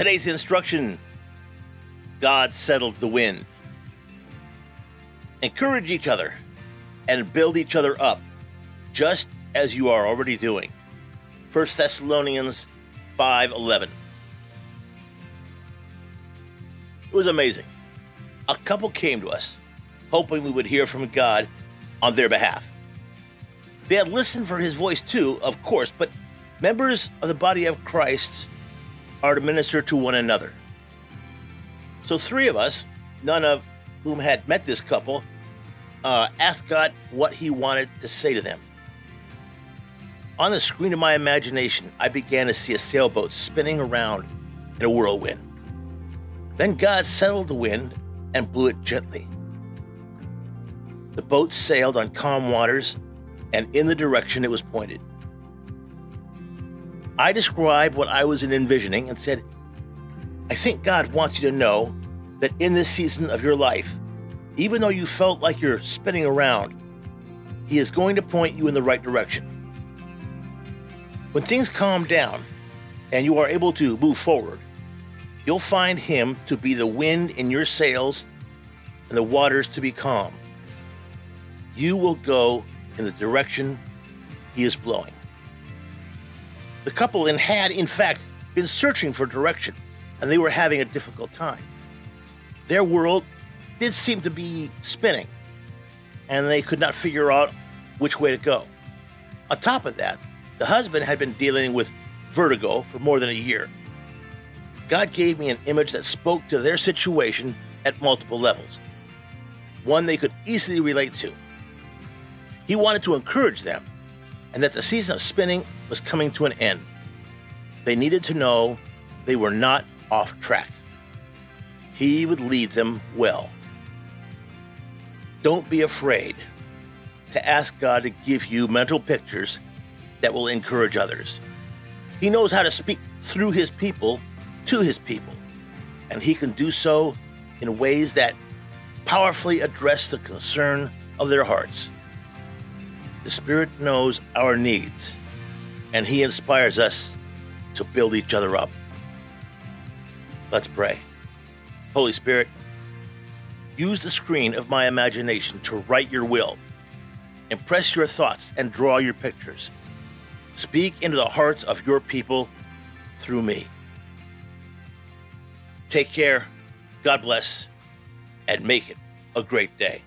Today's instruction God settled the wind. Encourage each other and build each other up, just as you are already doing. 1 Thessalonians 5:11. It was amazing. A couple came to us, hoping we would hear from God on their behalf. They had listened for his voice too, of course, but members of the body of Christ are to minister to one another. So, three of us, none of whom had met this couple, uh, asked God what He wanted to say to them. On the screen of my imagination, I began to see a sailboat spinning around in a whirlwind. Then God settled the wind and blew it gently. The boat sailed on calm waters and in the direction it was pointed. I described what I was envisioning and said, I think God wants you to know that in this season of your life, even though you felt like you're spinning around, He is going to point you in the right direction. When things calm down and you are able to move forward, you'll find Him to be the wind in your sails and the waters to be calm. You will go in the direction He is blowing. The couple had, in fact, been searching for direction, and they were having a difficult time. Their world did seem to be spinning, and they could not figure out which way to go. On top of that, the husband had been dealing with vertigo for more than a year. God gave me an image that spoke to their situation at multiple levels, one they could easily relate to. He wanted to encourage them and that the season of spinning was coming to an end. They needed to know they were not off track. He would lead them well. Don't be afraid to ask God to give you mental pictures that will encourage others. He knows how to speak through his people to his people, and he can do so in ways that powerfully address the concern of their hearts. The Spirit knows our needs, and He inspires us to build each other up. Let's pray. Holy Spirit, use the screen of my imagination to write your will, impress your thoughts, and draw your pictures. Speak into the hearts of your people through me. Take care, God bless, and make it a great day.